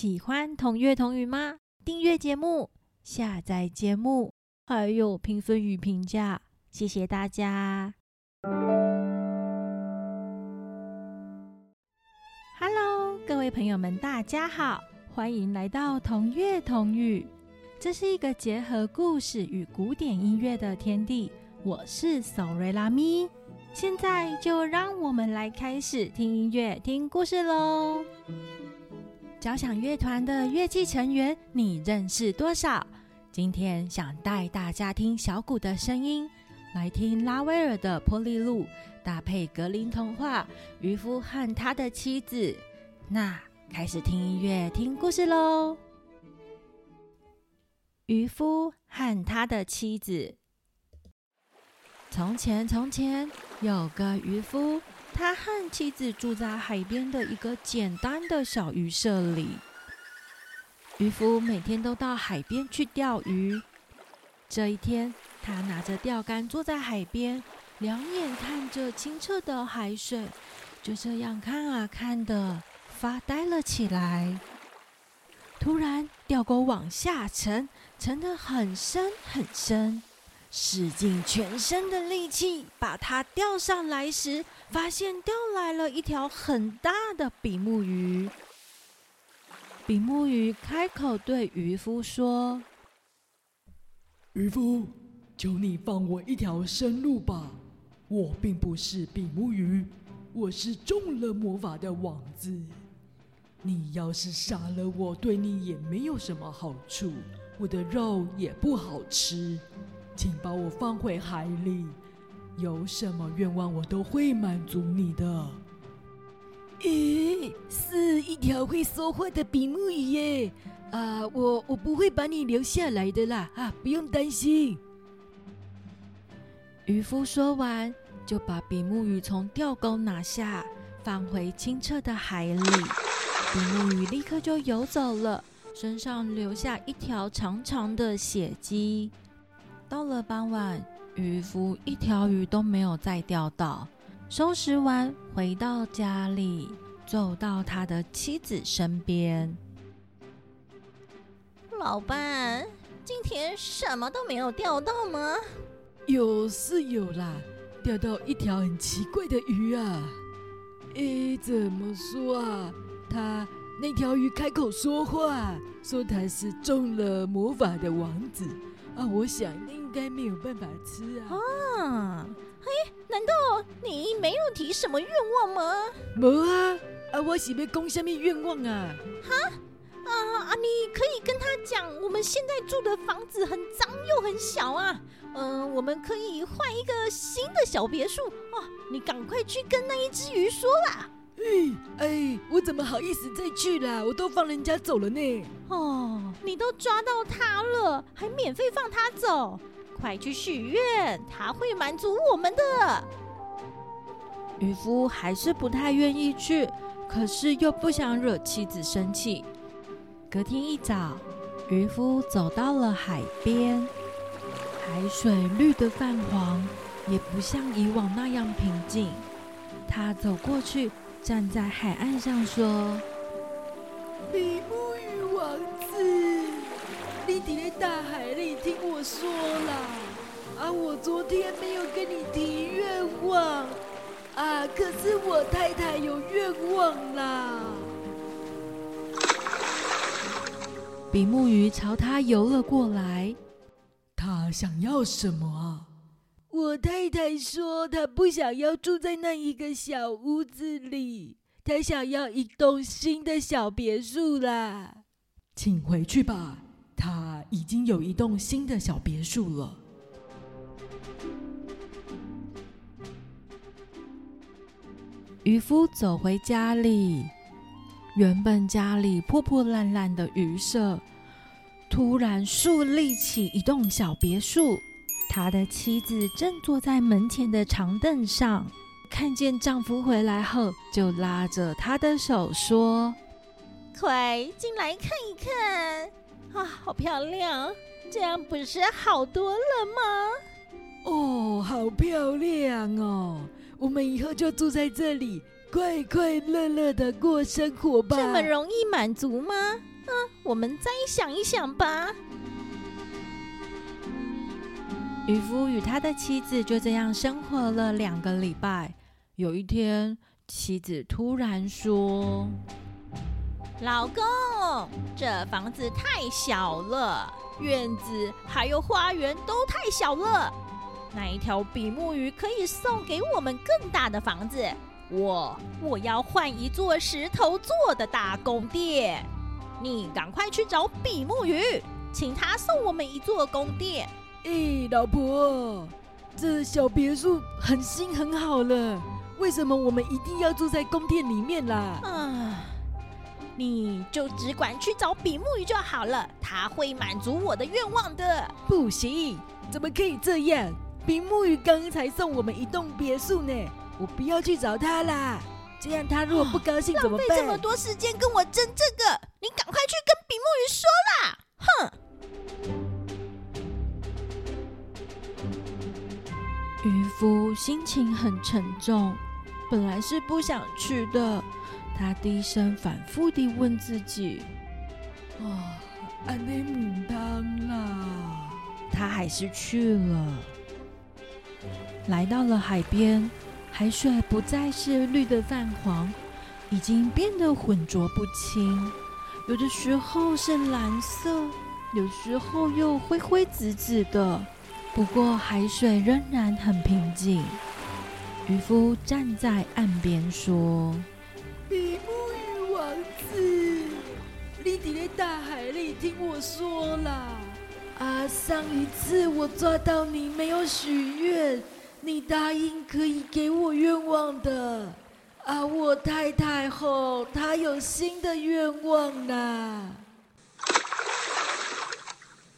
喜欢同乐同语吗？订阅节目，下载节目，还有评分与评价，谢谢大家。Hello，各位朋友们，大家好，欢迎来到同乐同语。这是一个结合故事与古典音乐的天地。我是索瑞拉咪。现在就让我们来开始听音乐、听故事喽。交响乐团的乐器成员，你认识多少？今天想带大家听小鼓的声音，来听拉威尔的《波利路》，搭配格林童话《渔夫和他的妻子》。那开始听音乐、听故事喽。渔夫和他的妻子。从前，从前有个渔夫，他和妻子住在海边的一个简单的小渔舍里。渔夫每天都到海边去钓鱼。这一天，他拿着钓竿坐在海边，两眼看着清澈的海水，就这样看啊看的，发呆了起来。突然，钓钩往下沉，沉得很深很深。使尽全身的力气把它钓上来时，发现钓来了一条很大的比目鱼。比目鱼开口对渔夫说：“渔夫，求你放我一条生路吧！我并不是比目鱼，我是中了魔法的王子。你要是杀了我，对你也没有什么好处，我的肉也不好吃。”请把我放回海里，有什么愿望我都会满足你的。咦，是一条会说话的比目鱼耶！啊，我我不会把你留下来的啦，啊，不用担心。渔夫说完，就把比目鱼从钓钩拿下，放回清澈的海里。比目鱼立刻就游走了，身上留下一条长长的血迹。到了傍晚，渔夫一条鱼都没有再钓到。收拾完，回到家里，走到他的妻子身边。老伴，今天什么都没有钓到吗？有是有啦，钓到一条很奇怪的鱼啊！诶，怎么说啊？他那条鱼开口说话，说他是中了魔法的王子。啊，我想应该没有办法吃啊！啊，嘿，难道你没有提什么愿望吗？没啊！啊，我是要讲什么愿望啊？哈？啊啊！你可以跟他讲，我们现在住的房子很脏又很小啊。嗯，我们可以换一个新的小别墅哦。你赶快去跟那一只鱼说啦！哎哎，我怎么好意思再去啦？我都放人家走了呢。哦，你都抓到他了，还免费放他走？快去许愿，他会满足我们的。渔夫还是不太愿意去，可是又不想惹妻子生气。隔天一早，渔夫走到了海边，海水绿得泛黄，也不像以往那样平静。他走过去。站在海岸上说：“比目鱼王子，你在大海里听我说啦，啊，我昨天没有跟你提愿望啊，可是我太太有愿望啦。”比目鱼朝他游了过来，他想要什么啊？我太太说，她不想要住在那一个小屋子里，她想要一栋新的小别墅啦。请回去吧，她已经有一栋新的小别墅了。渔夫走回家里，原本家里破破烂烂的渔舍，突然竖立起一栋小别墅。他的妻子正坐在门前的长凳上，看见丈夫回来后，就拉着他的手说：“快进来看一看啊，好漂亮！这样不是好多了吗？”“哦，好漂亮哦！我们以后就住在这里，快快乐乐的过生活吧。”“这么容易满足吗？我们再想一想吧。渔夫与他的妻子就这样生活了两个礼拜。有一天，妻子突然说：“老公，这房子太小了，院子还有花园都太小了。那一条比目鱼可以送给我们更大的房子。我我要换一座石头做的大宫殿。你赶快去找比目鱼，请他送我们一座宫殿。”哎，老婆，这小别墅很新很好了，为什么我们一定要住在宫殿里面啦？啊，你就只管去找比目鱼就好了，他会满足我的愿望的。不行，怎么可以这样？比目鱼刚才送我们一栋别墅呢，我不要去找他啦。这样他如果不高兴怎么办？浪费这么多时间跟我争这个，你赶快去跟比目鱼说啦！哼。渔夫心情很沉重，本来是不想去的。他低声反复地问自己：“啊，安内母汤啦！”他还是去了。来到了海边，海水不再是绿的泛黄，已经变得浑浊不清。有的时候是蓝色，有时候又灰灰紫紫的。不过海水仍然很平静。渔夫站在岸边说：“你在大海里听我说啦！啊，上一次我抓到你没有许愿，你答应可以给我愿望的。啊，我太太后她有新的愿望啦。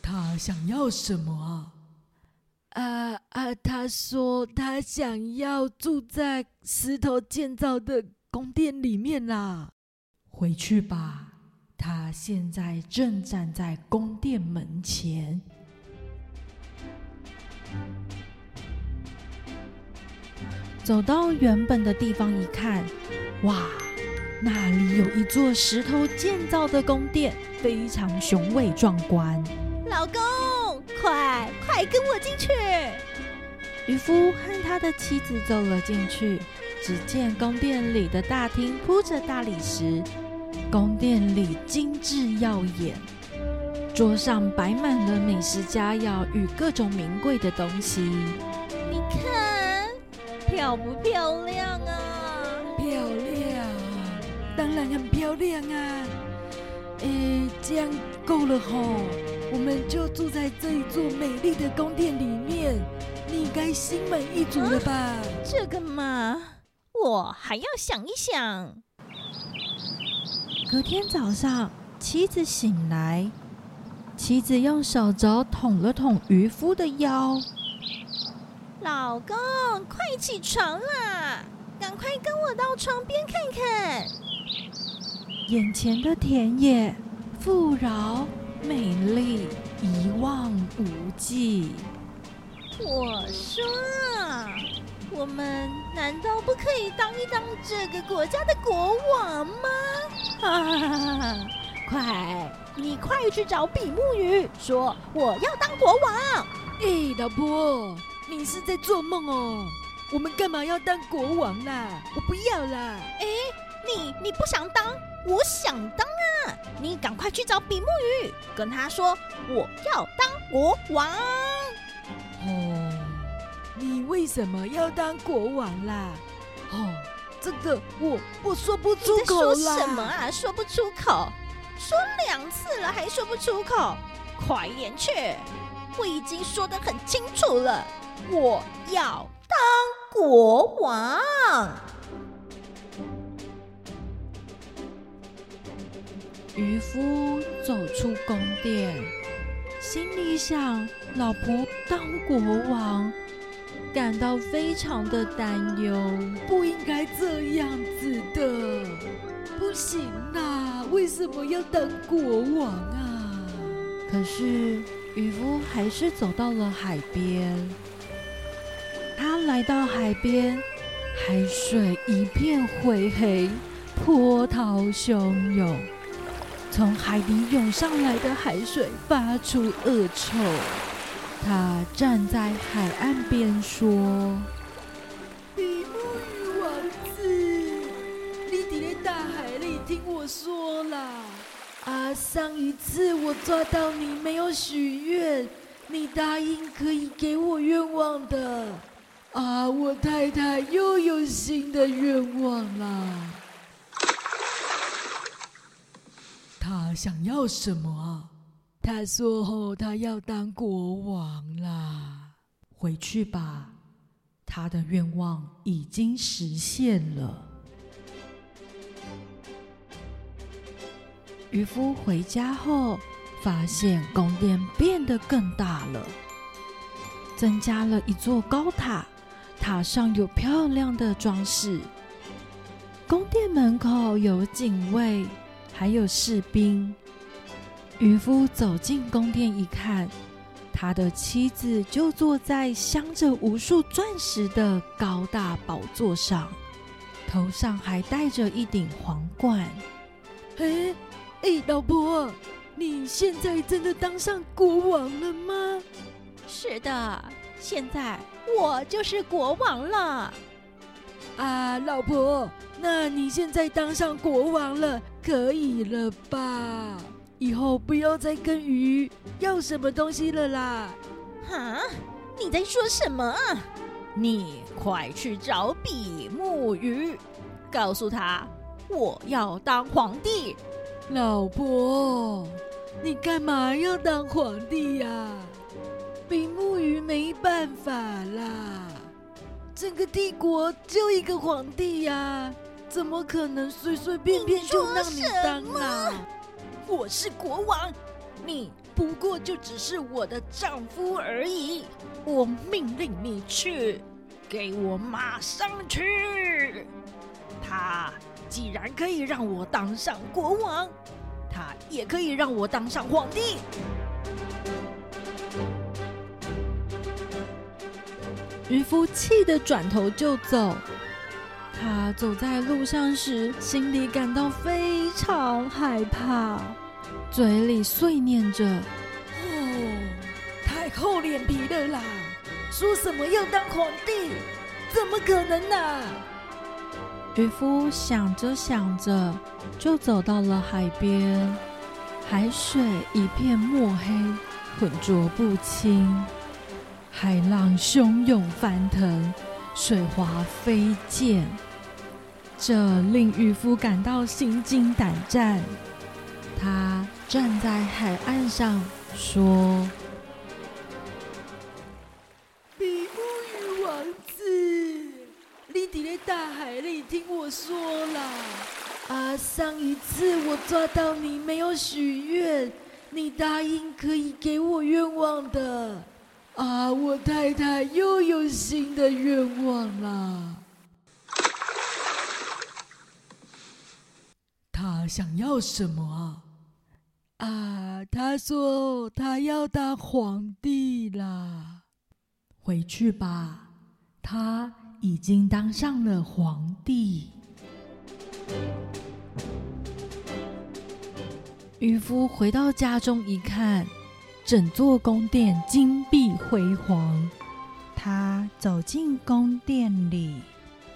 她想要什么啊？”啊啊！她说她想要住在石头建造的宫殿里面啦。回去吧，他现在正站在宫殿门前。走到原本的地方一看，哇，那里有一座石头建造的宫殿，非常雄伟壮观。老公。快快跟我进去！渔夫和他的妻子走了进去，只见宫殿里的大厅铺着大理石，宫殿里精致耀眼，桌上摆满了美食佳肴与各种名贵的东西。你看，漂不漂亮啊？漂亮，当然很漂亮啊！诶，这样够了吼。我们就住在这一座美丽的宫殿里面，你该心满意足了吧？这个嘛，我还要想一想。隔天早上，妻子醒来，妻子用手肘捅了捅渔夫的腰。老公，快起床啦！赶快跟我到床边看看，眼前的田野富饶。美丽一望无际。我说啊，我们难道不可以当一当这个国家的国王吗？啊！快，你快去找比目鱼，说我要当国王。哎，老婆，你是在做梦哦？我们干嘛要当国王啦？我不要啦！哎，你你不想当？我想当啊！你赶快去找比目鱼，跟他说我要当国王。哦，你为什么要当国王啦？哦，这个我我说不出口啦。说什么啊？说不出口？说两次了还说不出口？快点去！我已经说的很清楚了，我要当国王。渔夫走出宫殿，心里想：老婆当国王，感到非常的担忧。不应该这样子的，不行啦！为什么要当国王啊？可是渔夫还是走到了海边。他来到海边，海水一片灰黑，波涛汹涌。从海底涌上来的海水发出恶臭。他站在海岸边说：“比目鱼王子，你在大海里听我说啦！啊，上一次我抓到你没有许愿，你答应可以给我愿望的。啊，我太太又有新的愿望啦！他想要什么啊？”他说：“后他要当国王啦，回去吧，他的愿望已经实现了。”渔夫回家后，发现宫殿变得更大了，增加了一座高塔，塔上有漂亮的装饰。宫殿门口有警卫，还有士兵。渔夫走进宫殿一看，他的妻子就坐在镶着无数钻石的高大宝座上，头上还戴着一顶皇冠。哎哎，老婆，你现在真的当上国王了吗？是的，现在我就是国王了。啊，老婆，那你现在当上国王了，可以了吧？以后不要再跟鱼要什么东西了啦！哈，你在说什么？你快去找比目鱼，告诉他我要当皇帝。老婆，你干嘛要当皇帝呀？比目鱼没办法啦，整个帝国就一个皇帝呀，怎么可能随随便便就让你当啦？我是国王，你不过就只是我的丈夫而已。我命令你去，给我马上去！他既然可以让我当上国王，他也可以让我当上皇帝。渔夫气得转头就走。他走在路上时，心里感到非常害怕，嘴里碎念着：“哦，太厚脸皮了啦！说什么要当皇帝，怎么可能呢？”渔夫想着想着，就走到了海边。海水一片墨黑，浑浊不清，海浪汹涌翻腾，水花飞溅。这令渔夫感到心惊胆战。他站在海岸上说：“比目鱼王子，你在大海里听我说啦！啊，上一次我抓到你没有许愿，你答应可以给我愿望的。啊，我太太又有新的愿望啦。”想要什么啊？啊，他说他要当皇帝啦。回去吧，他已经当上了皇帝。渔夫回到家中一看，整座宫殿金碧辉煌。他走进宫殿里，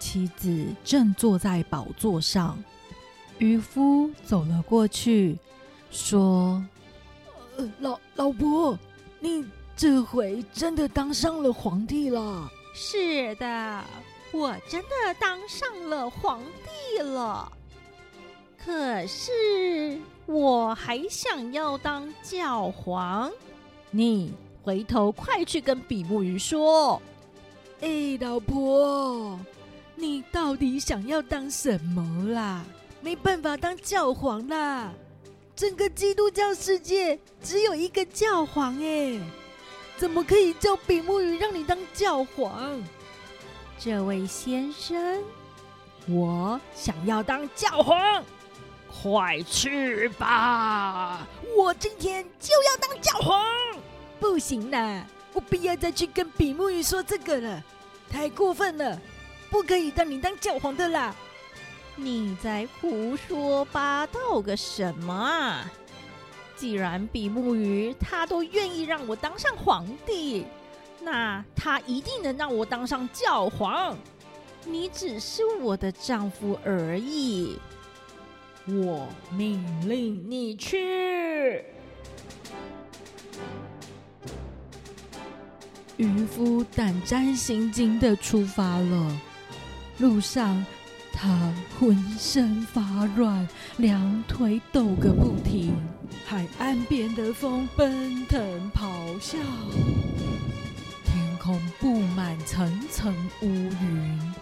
妻子正坐在宝座上。渔夫走了过去，说：“老老伯，你这回真的当上了皇帝了？”“是的，我真的当上了皇帝了。可是我还想要当教皇。你回头快去跟比目鱼说。”“哎，老婆，你到底想要当什么啦？”没办法当教皇啦！整个基督教世界只有一个教皇哎，怎么可以叫比目鱼让你当教皇？这位先生，我想要当教皇，快去吧！我今天就要当教皇！不行啦，我不要再去跟比目鱼说这个了，太过分了，不可以让你当教皇的啦！你在胡说八道个什么啊？既然比目鱼他都愿意让我当上皇帝，那他一定能让我当上教皇。你只是我的丈夫而已，我命令你去。渔夫胆战心惊的出发了，路上他浑身发软，两腿抖个不停。海岸边的风奔腾咆哮，天空布满层层乌云，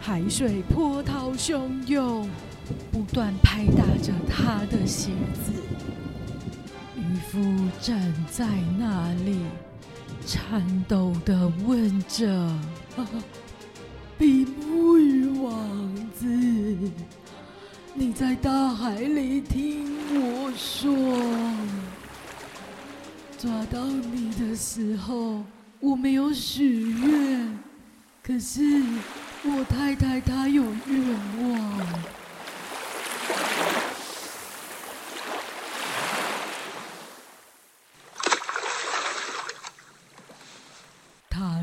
海水波涛汹涌，不断拍打着他的鞋子。渔夫站在那里。颤抖的问着：“比目鱼王，你在大海里听我说，抓到你的时候，我没有许愿，可是我太太她有愿望。”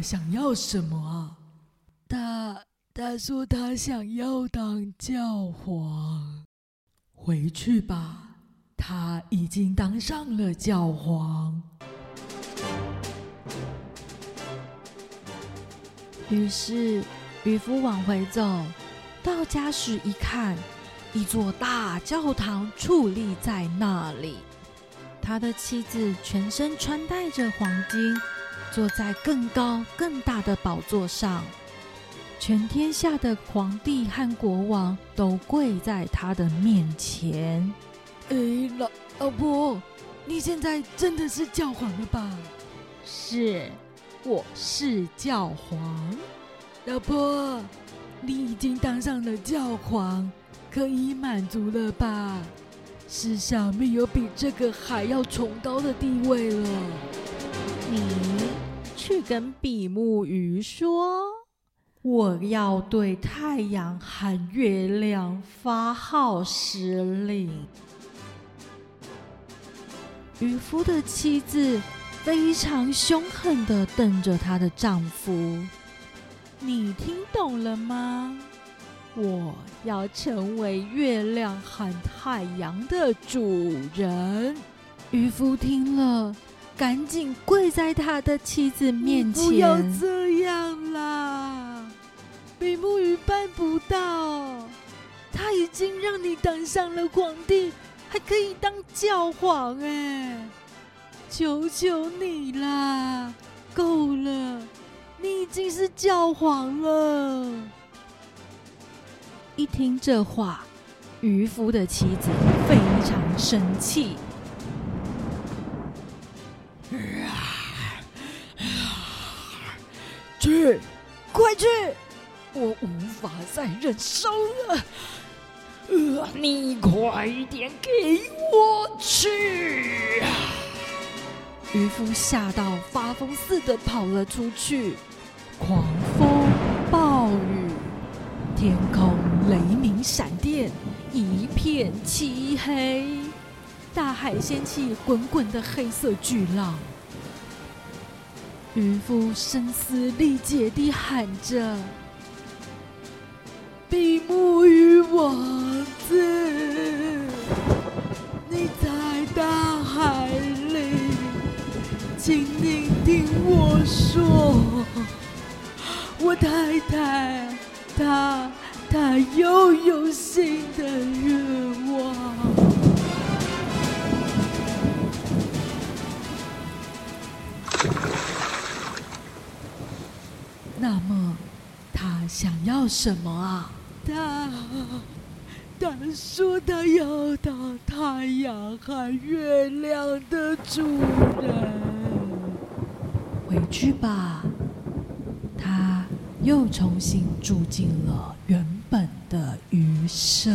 想要什么啊？他他说他想要当教皇。回去吧，他已经当上了教皇。于是渔夫往回走，到家时一看，一座大教堂矗立在那里。他的妻子全身穿戴着黄金。坐在更高更大的宝座上，全天下的皇帝和国王都跪在他的面前。哎，老老婆，你现在真的是教皇了吧？是，我是教皇。老婆，你已经当上了教皇，可以满足了吧？世上没有比这个还要崇高的地位了。你去跟比目鱼说，我要对太阳和月亮发号施令。渔夫的妻子非常凶狠的瞪着她的丈夫，你听懂了吗？我要成为月亮和太阳的主人。渔夫听了。赶紧跪在他的妻子面前！不要这样啦，比目鱼办不到。他已经让你当上了皇帝，还可以当教皇哎！求求你啦，够了，你已经是教皇了。一听这话，渔夫的妻子非常生气。去，快去！我无法再忍受了。呃，你快点给我去！渔夫吓到发疯似的跑了出去。狂风暴雨，天空雷鸣闪电，一片漆黑。大海掀起滚滚的黑色巨浪。渔夫声嘶力竭地喊着：“比目鱼王子，你在大海里，请你听我说，我太太她她又有新的约想要什么啊？他他说他要当太阳和月亮的主人。回去吧，他又重新住进了原本的鱼舍。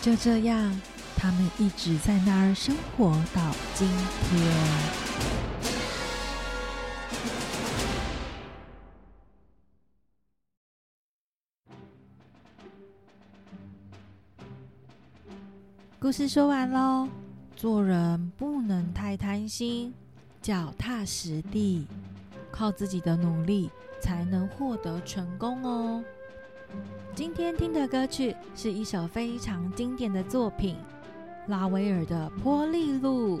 就这样，他们一直在那儿生活到今天。故事说完喽。做人不能太贪心，脚踏实地，靠自己的努力才能获得成功哦。今天听的歌曲是一首非常经典的作品——拉威尔的《波利路》，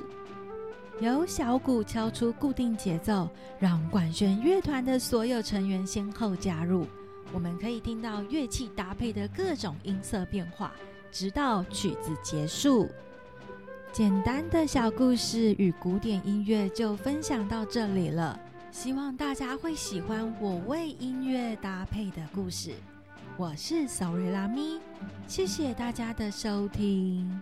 由小鼓敲出固定节奏，让管弦乐团的所有成员先后加入。我们可以听到乐器搭配的各种音色变化，直到曲子结束。简单的小故事与古典音乐就分享到这里了，希望大家会喜欢我为音乐搭配的故事。我是 Sorry 拉咪，谢谢大家的收听。